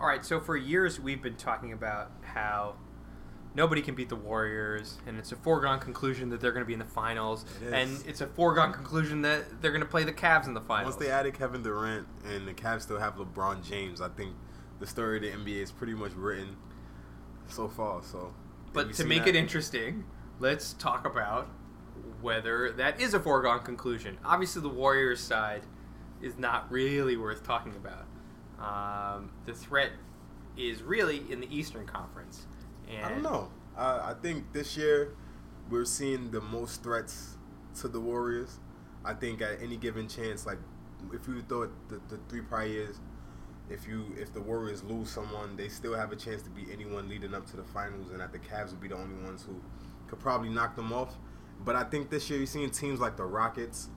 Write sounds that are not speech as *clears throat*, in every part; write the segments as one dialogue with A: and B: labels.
A: All right, so for years we've been talking about how nobody can beat the Warriors, and it's a foregone conclusion that they're going to be in the finals,
B: It is.
A: and it's a foregone conclusion that they're going to play the Cavs in the finals.
B: Once they added Kevin Durant and the Cavs still have LeBron James, I think the story of the NBA is pretty much written so far. So,
A: but to make
B: that?
A: it interesting, let's talk about whether that is a foregone conclusion. Obviously, the Warriors side is not really worth talking about. Um, the threat is really in the Eastern Conference. And
B: I don't know. I, I think this year we're seeing the most threats to the Warriors. I think at any given chance, like if you thought the, the three prior years, if you if the Warriors lose someone, they still have a chance to beat anyone leading up to the finals, and that the Cavs would be the only ones who could probably knock them off. But I think this year you're seeing teams like the Rockets,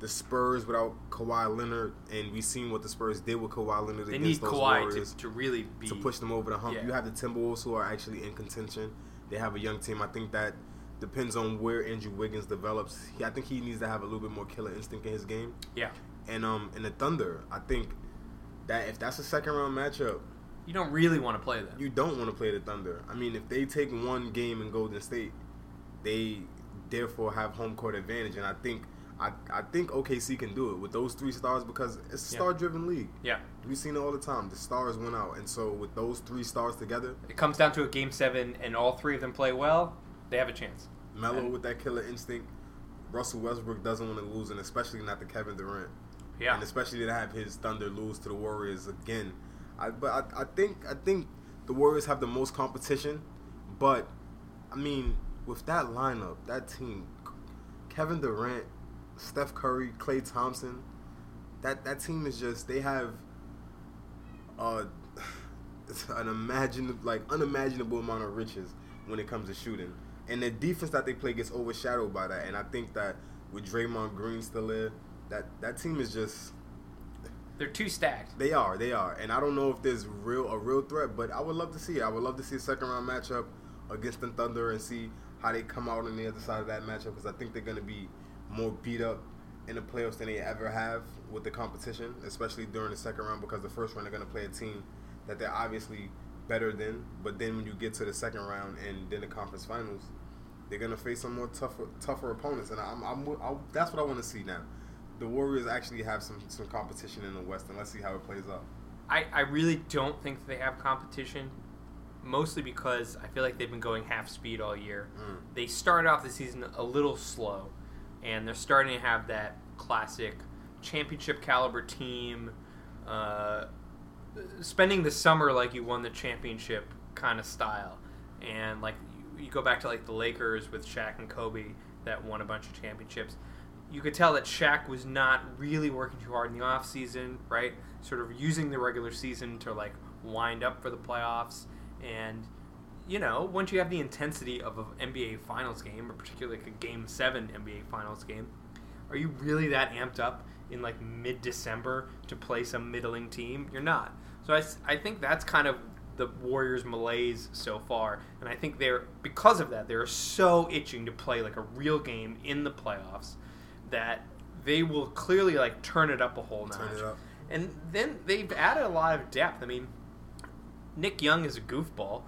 B: the Spurs without Kawhi Leonard, and we've seen what the Spurs did with Kawhi Leonard
A: they
B: against
A: need
B: those
A: Kawhi
B: Warriors
A: to, to really be
B: to push them over the hump.
A: Yeah.
B: You have the Timberwolves who are actually in contention. They have a young team. I think that depends on where Andrew Wiggins develops. He, I think he needs to have a little bit more killer instinct in his game.
A: Yeah,
B: And um, in the Thunder, I think that if that's a second round matchup,
A: you don't really want to play them.
B: you don't want to play the Thunder. I mean, if they take one game in Golden State, they therefore have home court advantage. And I think I, I think OKC can do it with those three stars because it's a
A: Yeah.
B: star driven league.
A: yeah,
B: We've seen it all the time. The stars went out, and so with those three stars together,
A: it comes down to a game seven, and all three of them play well. They have a chance.
B: Melo
A: And-
B: with that killer instinct. Russell Westbrook doesn't want to lose, and especially not to Kevin Durant,
A: Yeah,
B: and especially to have his Thunder lose to the Warriors again. I, but I, I think I think the Warriors have the most competition, but I mean with that lineup, that team, Kevin Durant, Steph Curry, Klay Thompson, that that team is just they have uh, *sighs* an imagine like unimaginable amount of riches when it comes to shooting, and the defense that they play gets overshadowed by that. And I think that with Draymond Green still there, that that team is just
A: they're too stacked.
B: they are they are. And I don't know if there's real a real threat, but I would love to see it. I would love to see a second round matchup against the Thunder and see how they come out on the other side of that matchup because I think they're going to be more beat up in the playoffs than they ever have with the competition, especially during the second round because the first round they're going to play a team that they're obviously better than, but then when you get to the second round and then the conference finals, they're going to face some more tougher tougher opponents, and I'm, I'm I, that's what I want to see now. The Warriors actually have some some competition in the West, and let's see how it plays out.
A: I, I really don't think they have competition, mostly because I feel like they've been going half speed all year.
B: Mm.
A: They started off the season a little slow, and they're starting to have that classic championship caliber team, uh, spending the summer like you won the championship kind of style. And like you, you go back to like the Lakers with Shaq and Kobe that won a bunch of championships. You could tell that Shaq was not really working too hard in the off season, right? Sort of using the regular season to like wind up for the playoffs. And you know, once you have the intensity of an NBA Finals game, or particularly like a Game Seven NBA Finals game, are you really that amped up in like mid-December to play some middling team? You're not. So I, I think that's kind of the Warriors' malaise so far, and I think they're because of that they're so itching to play like a real game in the playoffs that they will clearly like turn it up a whole
B: Turn
A: notch.
B: it up.
A: And then they've added a lot of depth. I mean, Nick Young is a goofball,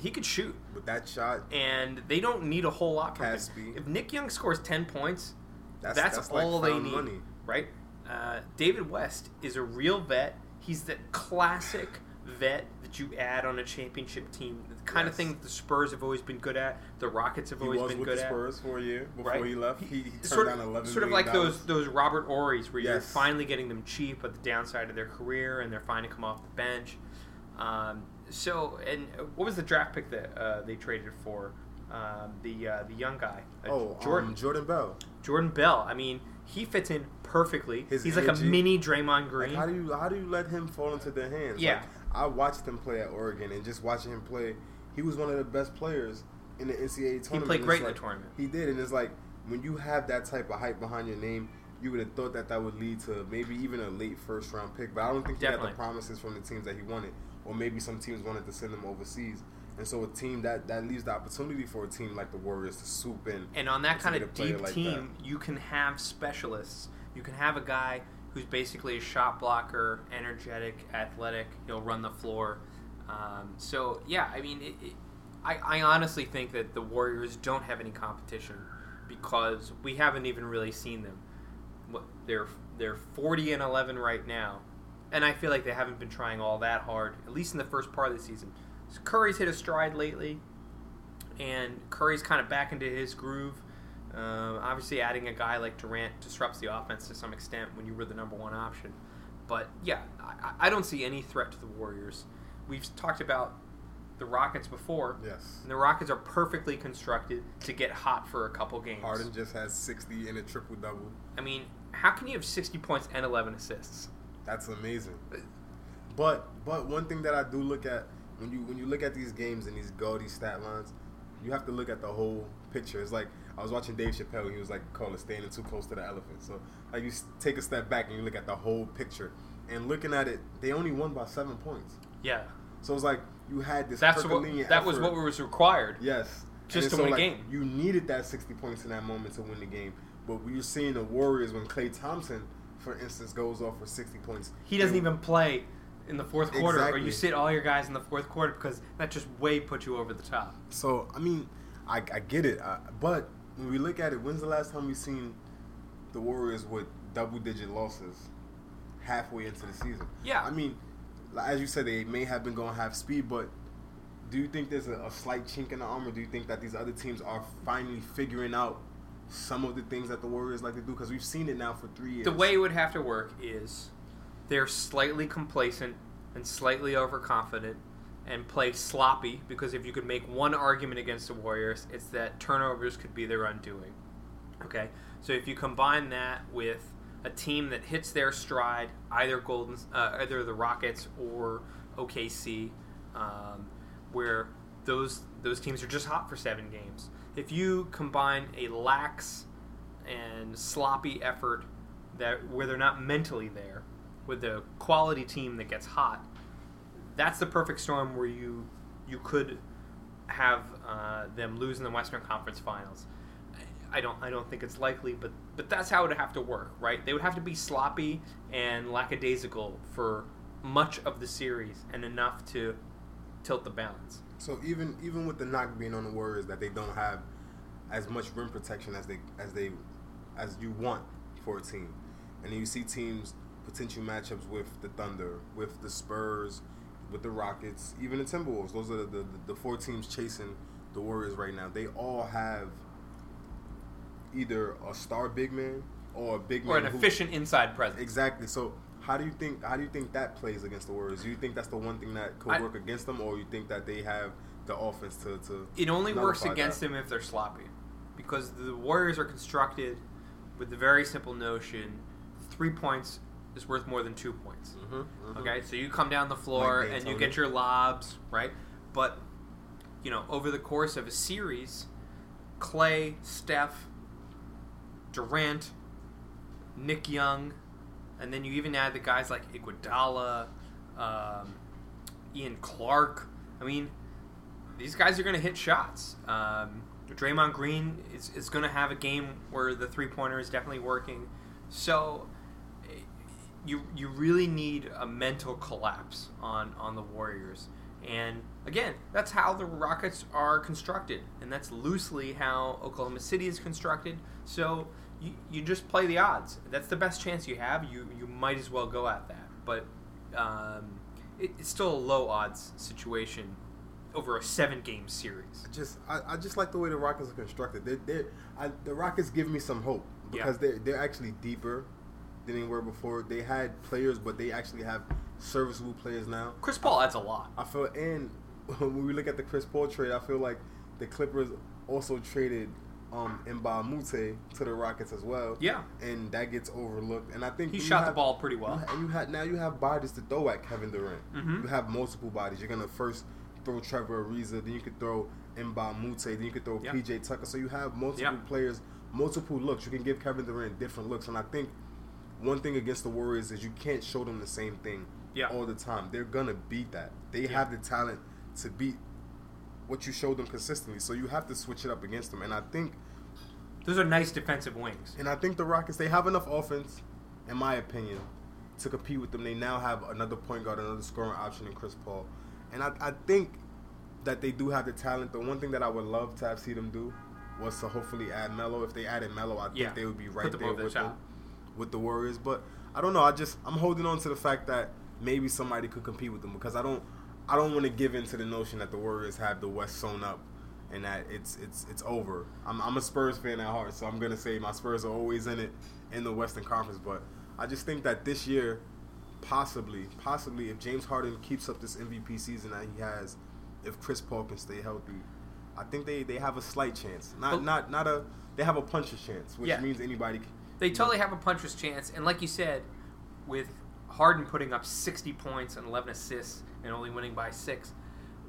A: he could shoot,
B: With that shot,
A: and they don't need a whole lot from him. If Nick Young scores ten points,
B: that's
A: that's,
B: that's, like
A: all they need,
B: money.
A: right? Uh, David West is a real vet. He's the classic vet that you add on a championship team. The kind of thing that the Spurs have always been good at. The Rockets have
B: He
A: always
B: was
A: been
B: with
A: good
B: the
A: at.
B: Spurs for a year before
A: Right.
B: he left. He, he
A: sort of, sort of like those
B: dollars.
A: those Robert Horry's where you're finally getting them cheap at the downside of their career and they're fine to come off the bench. Um, so, and what was the draft pick that uh, they traded for? Um, the uh, the young guy, uh,
B: Oh,
A: Jordan
B: um, Jordan Bell.
A: Jordan Bell. I mean, he fits in perfectly.
B: His
A: He's like a mini Draymond Green.
B: Like, how do you how do you let him fall into their hands?
A: Yeah.
B: Like, I watched him play at Oregon, and just watching him play, he was one of the best players in the NCAA tournament.
A: he played great in the tournament.
B: He did, and it's like when you have that type of hype behind your name, you would have thought that that would lead to maybe even a late first round pick. But I don't think he
A: Definitely.
B: had the promises from the teams that he wanted, or maybe some teams wanted to send them overseas. And so a team that that leaves the opportunity for a team like the Warriors to swoop in.
A: And on that kind of deep
B: like
A: team, you can have specialists. You can have a guy who's basically a shot blocker, energetic, athletic. He'll run the floor. Um, so yeah, I mean, it, it, I, I honestly think that the Warriors don't have any competition because we haven't even really seen them. What they're they're forty and eleven right now, and I feel like they haven't been trying all that hard, at least in the first part of the season. So Curry's hit a stride lately, and Curry's kind of back into his groove. Um, obviously, adding a guy like Durant disrupts the offense to some extent when you were the number one option. But yeah, I, I don't see any threat to the Warriors. We've talked about the Rockets before.
B: Yes.
A: And the Rockets are perfectly constructed to get hot for a couple games.
B: Harden just has 60 and a triple double.
A: I mean, how can you have 60 points and 11 assists?
B: That's amazing. But but one thing that I do look at when you when you look at these games and these gaudy stat lines, you have to look at the whole picture. It's like I was watching Dave Chappelle. He was like, "Call it standing too close to the elephant." So like you take a step back and you look at the whole picture. And looking at it, they only won by seven points.
A: Yeah.
B: So it's like you had this.
A: That's what that was what was required.
B: Yes.
A: Just to
B: so,
A: win a game.
B: You needed that 60 points in that moment to win the game. But we are seeing the Warriors when Klay Thompson, for instance, goes off for 60 points.
A: He doesn't even play in the fourth quarter, or you sit all your guys in the fourth quarter because that just way puts you over the top.
B: So, I mean, I, I get it. I, but when we look at it, when's the last time we've seen the Warriors with double digit losses halfway into the season?
A: Yeah.
B: I mean, as you said, they may have been going half speed, but do you think there's a, a slight chink in the armor? Do you think that these other teams are finally figuring out some of the things that the Warriors like to do? Because we've seen it now for three years.
A: The way it would have to work is they're slightly complacent and slightly overconfident and play sloppy because if you could make one argument against the Warriors, it's that turnovers could be their undoing. Okay? So if you combine that with a team that hits their stride, either Golden, uh, either the Rockets or OKC, um, where those those teams are just hot for seven games. If you combine a lax and sloppy effort that where they're not mentally there with a quality team that gets hot, that's the perfect storm where you you could have uh, them lose in the Western Conference Finals. I don't I don't think it's likely, but but that's how it would have to work, right? They would have to be sloppy and lackadaisical for much of the series and enough to tilt the balance.
B: So even even with the knock being on the Warriors that they don't have as much rim protection as they as they as you want for a team, and you see teams potential matchups with the Thunder, with the Spurs, with the Rockets, even the Timberwolves. Those are the the, the four teams chasing the Warriors right now. They all have either a star big man or a big
A: Or
B: man
A: an
B: who-
A: efficient inside presence.
B: Exactly. So how do you think how do you think that plays against the Warriors? Do you think that's the one thing that could
A: I-
B: work against them, or you think that they have the offense to to?
A: It only works against
B: that?
A: them if they're sloppy, because the Warriors are constructed with the very simple notion: three points is worth more than two points.
B: Mhm, mhm.
A: Okay, so you come down the floor
B: Like
A: and you get your lobs, right? But you know, over the course of a series, Klay, Steph, Durant, Nick Young, and then you even add the guys like Iguodala, um, Ian Clark. I mean, these guys are going to hit shots. Um, Draymond Green is, is going to have a game where the three pointer is definitely working. So you you really need a mental collapse on on the Warriors. And again, that's how the Rockets are constructed, and that's loosely how Oklahoma City is constructed. So you, you just play the odds. That's the best chance you have. You you might as well go at that. But um, it, it's still a low odds situation over a seven game series.
B: I just I, I just like the way the Rockets are constructed. They they I, the Rockets give me some hope
A: Yeah.
B: because they're they're actually deeper than they were before. They had players, but they actually have serviceable players now.
A: Chris Paul adds a lot.
B: I feel, and *laughs* when we look at the Chris Paul trade, I feel like the Clippers also traded um Mbah Moute to the Rockets as well.
A: Yeah.
B: and that gets overlooked. And I think
A: He
B: you
A: shot the ball pretty well.
B: And you had now you have bodies to throw at Kevin Durant.
A: Mhm.
B: You have multiple bodies. You're gonna first throw Trevor Ariza, then you could throw Mbah Moute, then you could throw
A: Yeah.
B: PJ Tucker. So you have multiple
A: Yeah.
B: players, multiple looks. You can give Kevin Durant different looks. And I think one thing against the Warriors is you can't show them the same thing
A: Yeah.
B: all the time. They're gonna beat that. They have the talent to beat what you show them consistently. So you have to switch it up against them. And I think
A: Those are nice defensive wings.
B: and I think the Rockets they have enough offense in my opinion, to compete with them. They now have another point guard, another scoring option in Chris Paul, and I, I think that they do have the talent. The one thing that I would love to have see them do was to hopefully add Melo. If they added Melo, I think
A: Yeah.
B: they would be right
A: the
B: there with
A: the
B: them, with the Warriors. But I don't know. I just I'm holding on to the fact that maybe somebody could compete with them because I don't I don't want to give in to the notion that the Warriors have the West sewn up and that it's it's it's over. I'm I'm a Spurs fan at heart, so I'm gonna say my Spurs are always in it in the Western Conference. But I just think that this year, possibly, possibly, if James Harden keeps up this MVP season that he has, if Chris Paul can stay healthy, I think they, they have a slight chance. Not
A: But-
B: not not a they have a puncher's chance, which
A: Yeah.
B: means anybody.
A: They totally have a puncher's chance, and like you said, with Harden putting up 60 points and 11 assists and only winning by six,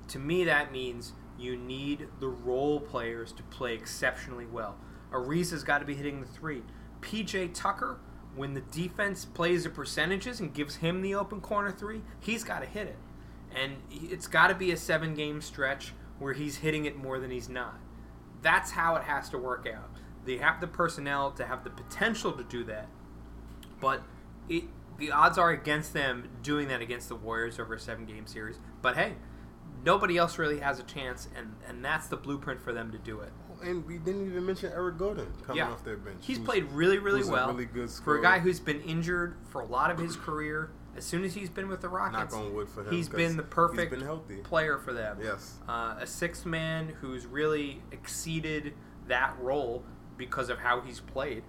A: to me that means you need the role players to play exceptionally well. Ariza's got to be hitting the three. PJ Tucker, when the defense plays the percentages and gives him the open corner three, he's got to hit it, and it's got to be a seven-game stretch where he's hitting it more than he's not. That's how it has to work out. They have the personnel to have the potential to do that, but it the odds are against them doing that against the Warriors over a seven game series. But hey, nobody else really has a chance, and and that's the blueprint for them to do it.
B: And we didn't even mention Eric Gordon coming
A: Yeah.
B: off their bench.
A: He's played really, really
B: who's a
A: well
B: really good
A: for a guy who's been injured for a lot of his career. As soon as he's been with the Rockets,
B: Knock on wood for him.
A: he's been the perfect
B: been
A: player for them.
B: Yes.
A: uh, a sixth man who's really exceeded that role because of how he's played.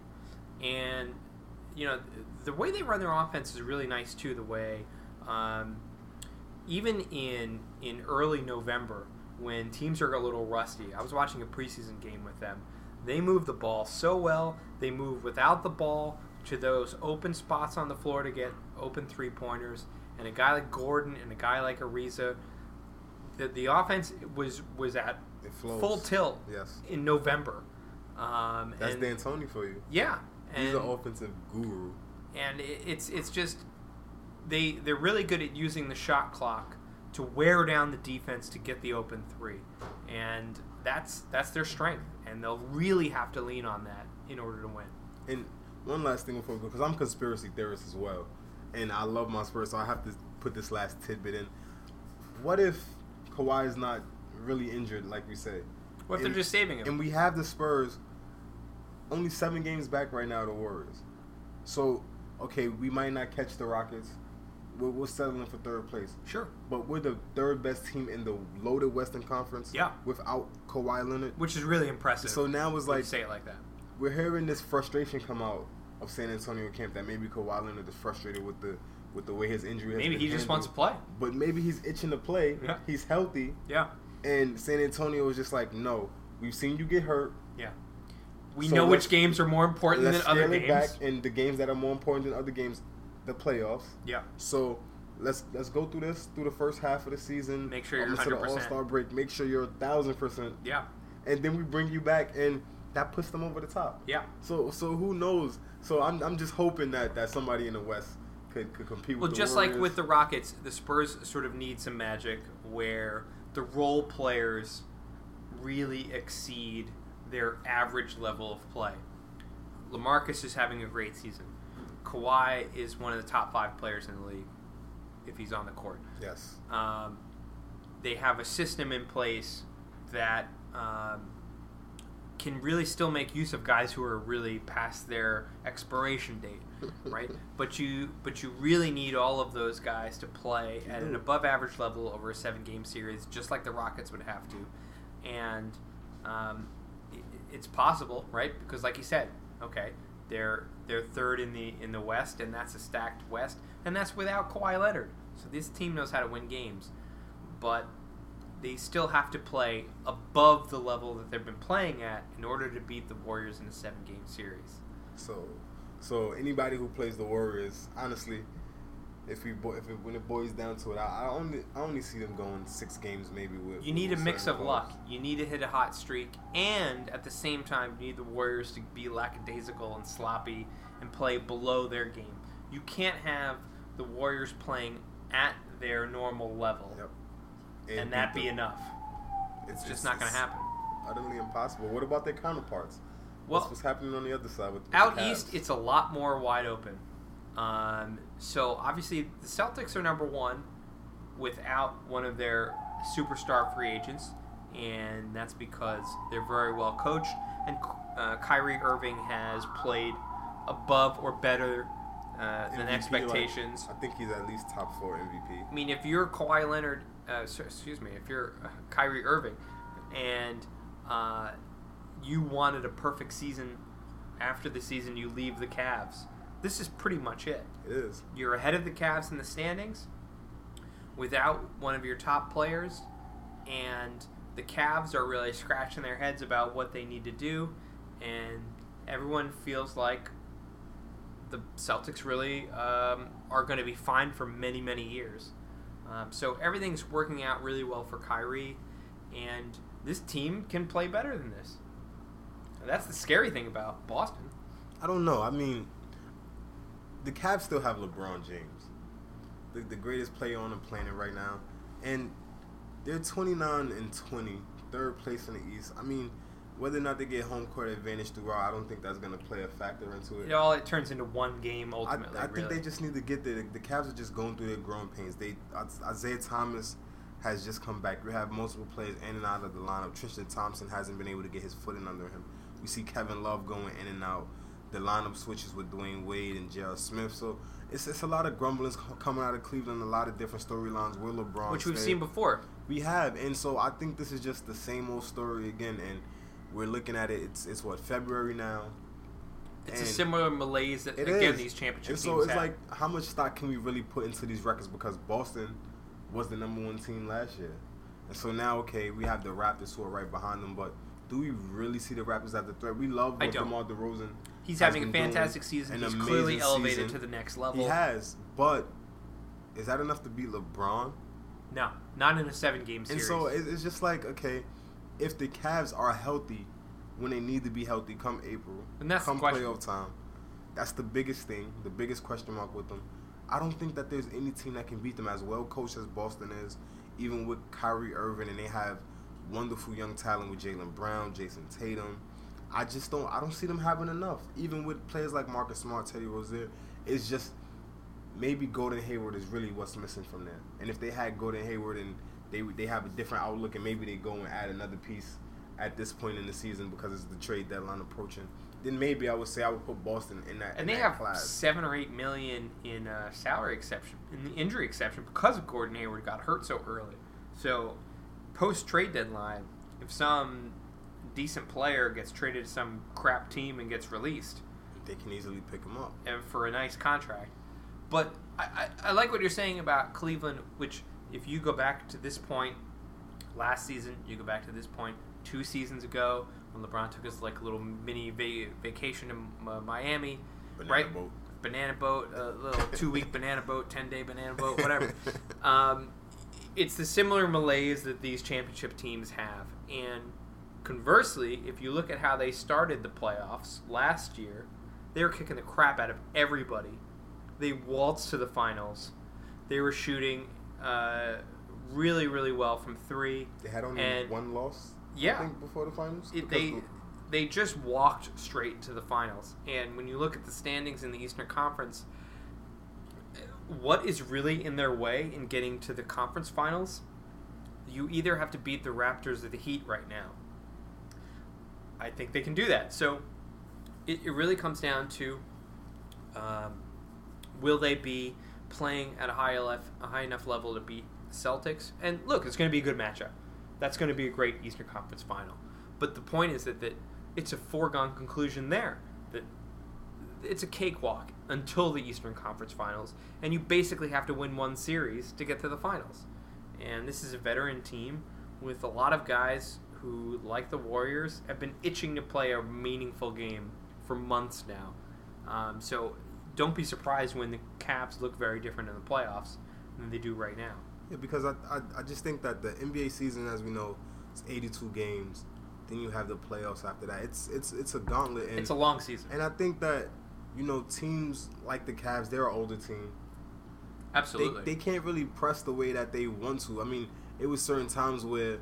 A: And, you know, the way they run their offense is really nice too. The way, um, even in in early November when teams are a little rusty, I was watching a preseason game with them. They move the ball so well. They move without the ball to those open spots on the floor to get open three pointers. And a guy like Gordon and a guy like Ariza, the, the offense was was at full tilt
B: Yes.
A: in November. Um,
B: That's
A: and,
B: D'Antoni for you.
A: Yeah,
B: He's an offensive guru.
A: and it, it's it's just they they're really good at using the shot clock to wear down the defense to get the open three, and that's that's their strength, and they'll really have to lean on that in order to win.
B: And one last thing before we go, because I'm a conspiracy theorist as well, and I love my Spurs, so I have to put this last tidbit in. What if Kawhi is not really injured, like we say?
A: What if they're just saving him?
B: And we have the Spurs only seven games back right now, the Warriors. So, okay, we might not catch the Rockets. We're, we're settling for third place.
A: sure,
B: But we're the third best team in the loaded Western Conference
A: Yeah.
B: without Kawhi Leonard.
A: which is really impressive.
B: So now it's like
A: say it like that.
B: we're hearing this frustration come out of San Antonio camp that maybe Kawhi Leonard is frustrated with the with the way his injury. Has
A: Maybe he just wants to play.
B: But maybe he's itching to play.
A: Yeah.
B: He's healthy,
A: Yeah,
B: and San Antonio is just like, no, we've seen you get hurt.
A: yeah. We
B: So
A: know which games are more important than other
B: it back,
A: games.
B: and the games that are more important than other games, the playoffs.
A: Yeah,
B: So let's let's go through this through the first half of the season.
A: Make sure you're
B: up until the
A: 100%.
B: All Star break. Make sure you're a thousand percent,
A: yeah,
B: and then we bring you back, and that puts them over the top.
A: yeah.
B: So so who knows? So I'm, I'm just hoping that, that somebody in the West could, could compete
A: Well, just like with the Rockets, the Spurs sort of need some magic where the role players really exceed their average level of play. LaMarcus is having a great season. Kawhi is one of the top five players in the league if he's on the court.
B: yes,
A: Um, they have a system in place that um, can really still make use of guys who are really past their expiration date, right? *laughs* but you but you really need all of those guys to play at an above average level over a seven game series, just like the Rockets would have to, and um, it's possible, right? Because like you said, okay, they're they're third in the in the West, and that's a stacked West, and that's without Kawhi Leonard. So this team knows how to win games, but they still have to play above the level that they've been playing at in order to beat the Warriors in a seven game series.
B: so so anybody who plays the Warriors, honestly, if we bo- if it, when it boils down to it, I, I only I only see them going six games maybe with.
A: You need a mix of
B: players.
A: luck. You need to hit a hot streak, and at the same time, you need the Warriors to be lackadaisical and sloppy and play below their game. You can't have the Warriors playing at their normal level
B: Yep.
A: and,
B: beat
A: that be enough. It's just not going to happen.
B: Utterly impossible. What about their counterparts?
A: Well,
B: what's, what's happening on the other side with,
A: Out east, it's a lot more wide open. Um, so obviously the Celtics are number one without one of their superstar free agents, and that's because they're very well coached. And uh, Kyrie Irving has played above or better uh, than
B: MVP,
A: expectations.
B: Like, I think he's at least top four MVP.
A: I mean, if you're Kawhi Leonard, uh, so- excuse me, if you're uh, Kyrie Irving, and uh, you wanted a perfect season after the season you leave the Cavs, this is pretty much it.
B: It is.
A: You're ahead of the Cavs in the standings without one of your top players, and the Cavs are really scratching their heads about what they need to do, and everyone feels like the Celtics really um, are going to be fine for many, many years. Um, so everything's working out really well for Kyrie, and this team can play better than this. And that's the scary thing about Boston.
B: I don't know. I mean, the Cavs still have LeBron James, the, the greatest player on the planet right now, and they're 29 and 20, third place in the East. I mean, whether or not they get home court advantage throughout, I don't think that's going to play a factor into it.
A: It all it turns into one game ultimately.
B: I think
A: really.
B: they just need to get there. The Cavs are just going through their growing pains. They Isaiah Thomas has just come back. We have multiple players in and out of the lineup. Tristan Thompson hasn't been able to get his footing under him. We see Kevin Love going in and out. The lineup switches with Dwyane Wade and J.R. Smith. So it's, it's a lot of grumblings coming out of Cleveland. A lot of different storylines. Will LeBron
A: which we've
B: stay?
A: seen before.
B: We have, and so I think this is just the same old story again. And we're looking at it. It's it's what February now.
A: It's a similar malaise that again
B: is.
A: these championship
B: And so it's
A: have.
B: like, how much stock can we really put into these records? Because Boston was the number one team last year, and so now, okay, we have the Raptors who are right behind them. But do we really see the Raptors as the threat? We love what. DeMar DeRozan.
A: He's having a fantastic season. He's clearly elevated
B: season.
A: to the next level.
B: He has, but is that enough to beat LeBron?
A: No, not in a seven-game series.
B: And so it's just like, okay, if the Cavs are healthy when they need to be healthy come April,
A: And that's
B: come playoff time, that's the biggest thing, the biggest question mark with them. I don't think that there's any team that can beat them as well coached as Boston is, even with Kyrie Irving, and they have wonderful young talent with Jaylen Brown, Jayson Tatum. I just don't. I don't see them having enough. Even with players like Marcus Smart, Terry Rozier, it's just maybe Gordon Hayward is really what's missing from there. And if they had Gordon Hayward and they they have a different outlook, and maybe they go and add another piece at this point in the season because it's the trade deadline approaching, then maybe I would say I would put Boston in that.
A: and
B: in
A: they
B: that
A: have
B: class.
A: seven or eight million in uh, salary exception, in the injury exception, because of Gordon Hayward got hurt so early. So, post trade deadline, if some decent player gets traded to some crap team and gets released,
B: They can easily pick him up.
A: and for a nice contract. But I, I, I like what you're saying about Cleveland, which if you go back to this point last season, you go back to this point two seasons ago when LeBron took his like little mini va- vacation to uh, Miami,
B: Banana
A: right?
B: boat.
A: Banana boat, a little *laughs* two week banana boat, ten day banana boat, whatever. *laughs* Um, it's the similar malaise that these championship teams have, and conversely, if you look at how they started the playoffs last year, they were kicking the crap out of everybody. They waltzed to the finals. They were shooting uh, really, really well from three.
B: They had only
A: And-
B: one loss.
A: Yeah.
B: I think before the finals.
A: It, they they just walked straight to the finals. And when you look at the standings in the Eastern Conference, what is really in their way in getting to the conference finals? You either have to beat the Raptors or the Heat right now. I think they can do that. So it, it really comes down to um, will they be playing at a high, lef- a high enough level to beat the Celtics? And look, it's going to be a good matchup. That's going to be a great Eastern Conference final. But the point is that, that it's a foregone conclusion there. That it's a cakewalk until the Eastern Conference Finals, and you basically have to win one series to get to the finals. And this is a veteran team with a lot of guys who, like the Warriors, have been itching to play a meaningful game for months now. Um, so don't be surprised when the Cavs look very different in the playoffs than they do right now.
B: Yeah, because I, I I just think that the NBA season, as we know, is 82 games. Then you have the playoffs after that. It's it's it's a gauntlet, and
A: It's a long season.
B: and I think that you know teams like the Cavs, they're an older team.
A: Absolutely.
B: They they can't really press the way that they want to. I mean, it was certain times where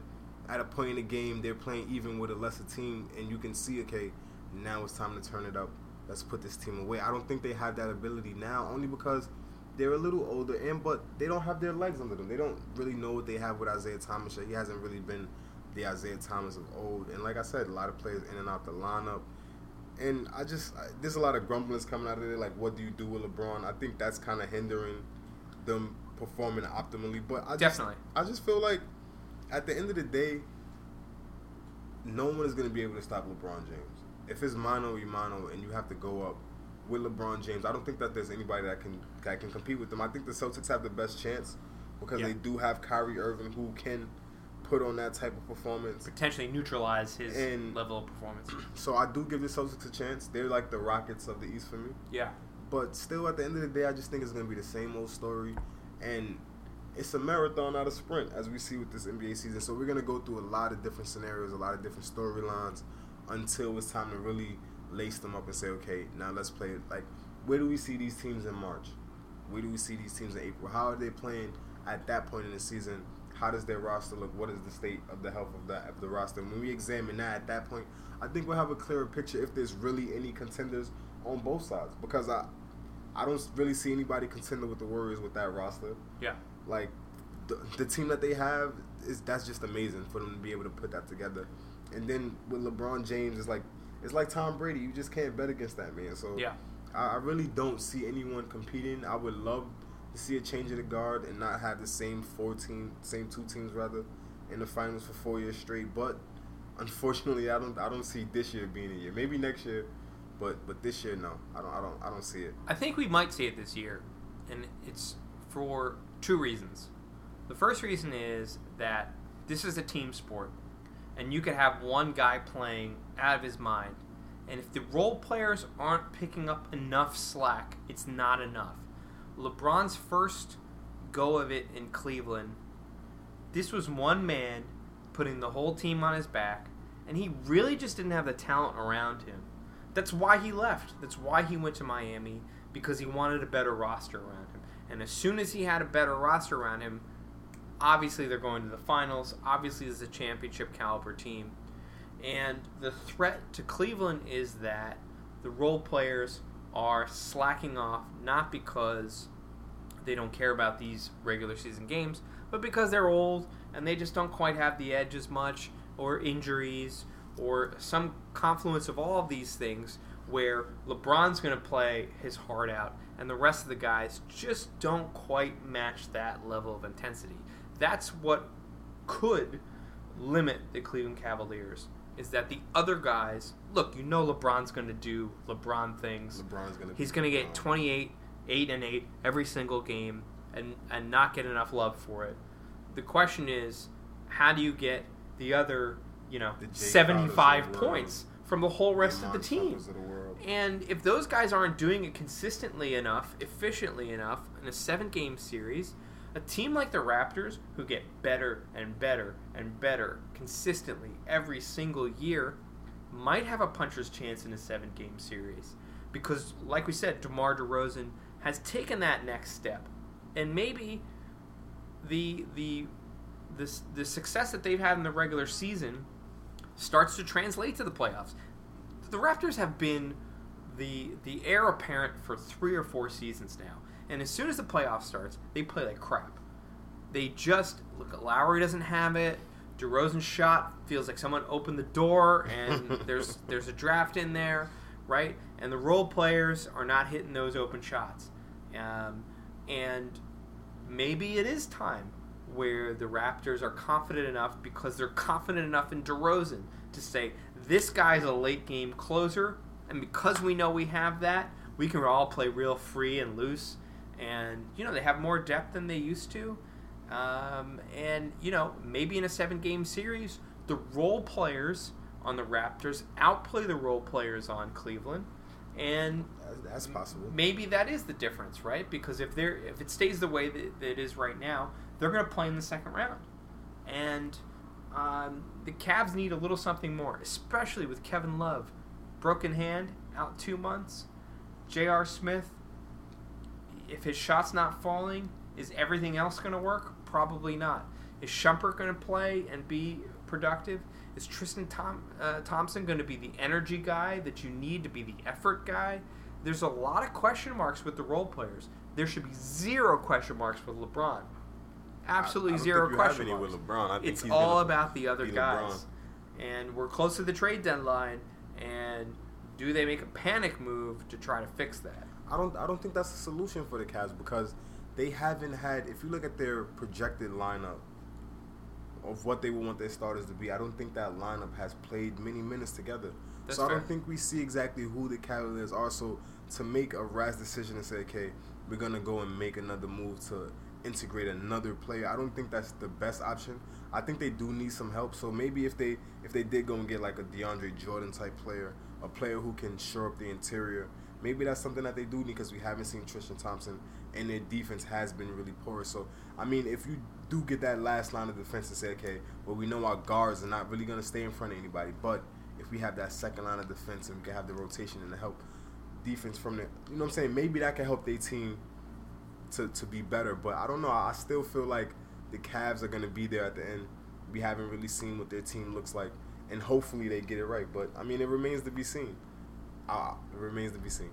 B: at a point in the game they're playing even with a lesser team, and you can see okay, now it's time to turn it up. let's put this team away. I don't think they have that ability now, only because they're a little older and but they don't have their legs under them. They don't really know what they have with Isaiah Thomas. He hasn't really been the Isaiah Thomas of old. And like I said, a lot of players in and out the lineup. And I just I, there's a lot of grumblings coming out of there. Like, what do you do with LeBron? I think that's kind of hindering them performing optimally. But I just,
A: Definitely.
B: I just feel like at the end of the day, no one is going to be able to stop LeBron James. If it's mano y mano and you have to go up with LeBron James, I don't think that there's anybody that can that can compete with them. I think the Celtics have the best chance because
A: Yeah.
B: they do have Kyrie Irving who can put on that type of performance.
A: Potentially neutralize his
B: And-
A: level of performance. *clears throat*
B: So I do give the Celtics a chance. They're like the Rockets of the East for me.
A: Yeah.
B: But still, at the end of the day, I just think it's going to be the same old story. And it's a marathon, not a sprint, as we see with this NBA season. So we're to go through a lot of different scenarios, a lot of different storylines until it's time to really lace them up and say, okay, now let's play. Like, where do we see these teams in March? Where do we see these teams in April? How are they playing at that point in the season? How does their roster look? What is the state of the health of that of the roster? When we examine that at that point, I think we'll have a clearer picture if there's really any contenders on both sides. Because I, I don't really see anybody contending with the Warriors with that roster.
A: Yeah.
B: Like the, the team that they have is that's just amazing for them to be able to put that together. And then with LeBron James, it's like it's like Tom Brady. You just can't bet against that man. So
A: Yeah.
B: I, I really don't see anyone competing. I would love to see a change of the guard and not have the same four team, same two teams rather, in the finals for four years straight. But unfortunately, I don't I don't see this year being a year. Maybe next year, but but this year no. I don't I don't I don't see it.
A: I think we might see it this year, and it's for two reasons. The first reason is that this is a team sport, and you could have one guy playing out of his mind, and if the role players aren't picking up enough slack, it's not enough. LeBron's first go of it in Cleveland, this was one man putting the whole team on his back, and he really just didn't have the talent around him. That's why he left. That's why he went to Miami because he wanted a better roster around him. And as soon as he had a better roster around him, obviously they're going to the finals. Obviously, this is a championship caliber team. And the threat to Cleveland is that the role players are slacking off not because they don't care about these regular season games, but because they're old and they just don't quite have the edge as much, or injuries, or some confluence of all of these things where LeBron's going to play his heart out and the rest of the guys just don't quite match that level of intensity. That's what could limit the Cleveland Cavaliers is that the other guys, look, you know LeBron's going to do LeBron things.
B: LeBron's gonna.
A: He's going to get 28, 8 and 8 every single game and and not get enough love for it. The question is, how do you get the other, you know,
B: The
A: 75
B: Crowders world.
A: points from the whole rest of the team?
B: Of the.
A: And if those guys aren't doing it consistently enough, efficiently enough in a seven game series, a team like the Raptors, who get better and better and better consistently every single year, might have a puncher's chance in a seven game series. Because, like we said, DeMar DeRozan has taken that next step. And maybe the, the, the, the success that they've had in the regular season starts to translate to the playoffs. The Raptors have been the the heir apparent for three or four seasons now, and as soon as the playoff starts, they play like crap. They just look. At Lowry doesn't have it. DeRozan's shot feels like someone opened the door, and *laughs* there's there's a draft in there, right? And the role players are not hitting those open shots, um, and maybe it is time where the Raptors are confident enough because they're confident enough in DeRozan to say this guy's a late game closer, and because we know we have that, we can all play real free and loose, and you know they have more depth than they used to, um, and you know maybe in a seven game series the role players on the Raptors outplay the role players on Cleveland, and
B: That's, possible.
A: maybe that is the difference, right? Because if they're if it stays the way that, that it is right now, they're going to play in the second round, and um, the Cavs need a little something more, especially with Kevin Love, broken hand, out two months. J.R. Smith, if his shot's not falling, is everything else going to work? Probably not. Is Shumpert going to play and be productive? Is Tristan Tom, uh, Thompson going to be the energy guy that you need to be the effort guy? There's a lot of question marks with the role players. There should be zero question marks with LeBron. Absolutely
B: I, I
A: zero question
B: have any
A: marks.
B: with LeBron. I think
A: It's
B: he's
A: all about the other guys. And we're close to the trade deadline. And do they make a panic move to try to fix that?
B: I don't. I don't think that's a solution for the Cavs because they haven't had. If you look at their projected lineup of what they would want their starters to be, I don't think that lineup has played many minutes together.
A: That's
B: so I don't think we see exactly who the Cavaliers are. So to make a rash decision and say, okay, we're gonna go and make another move to integrate another player, I don't think that's the best option. I think they do need some help. So maybe if they if they did go and get like a DeAndre Jordan type player, a player who can shore up the interior, maybe that's something that they do need because we haven't seen Tristan Thompson and their defense has been really poor. So I mean, if you do get that last line of defense and say, okay, well we know our guards are not really gonna stay in front of anybody, but if we have that second line of defense and we can have the rotation and the help defense from there, you know what I'm saying? Maybe that can help their team to, to be better. But I don't know. I still feel like the Cavs are going to be there at the end. We haven't really seen what their team looks like. And hopefully they get it right. But, I mean, it remains to be seen. Uh, it remains to be seen.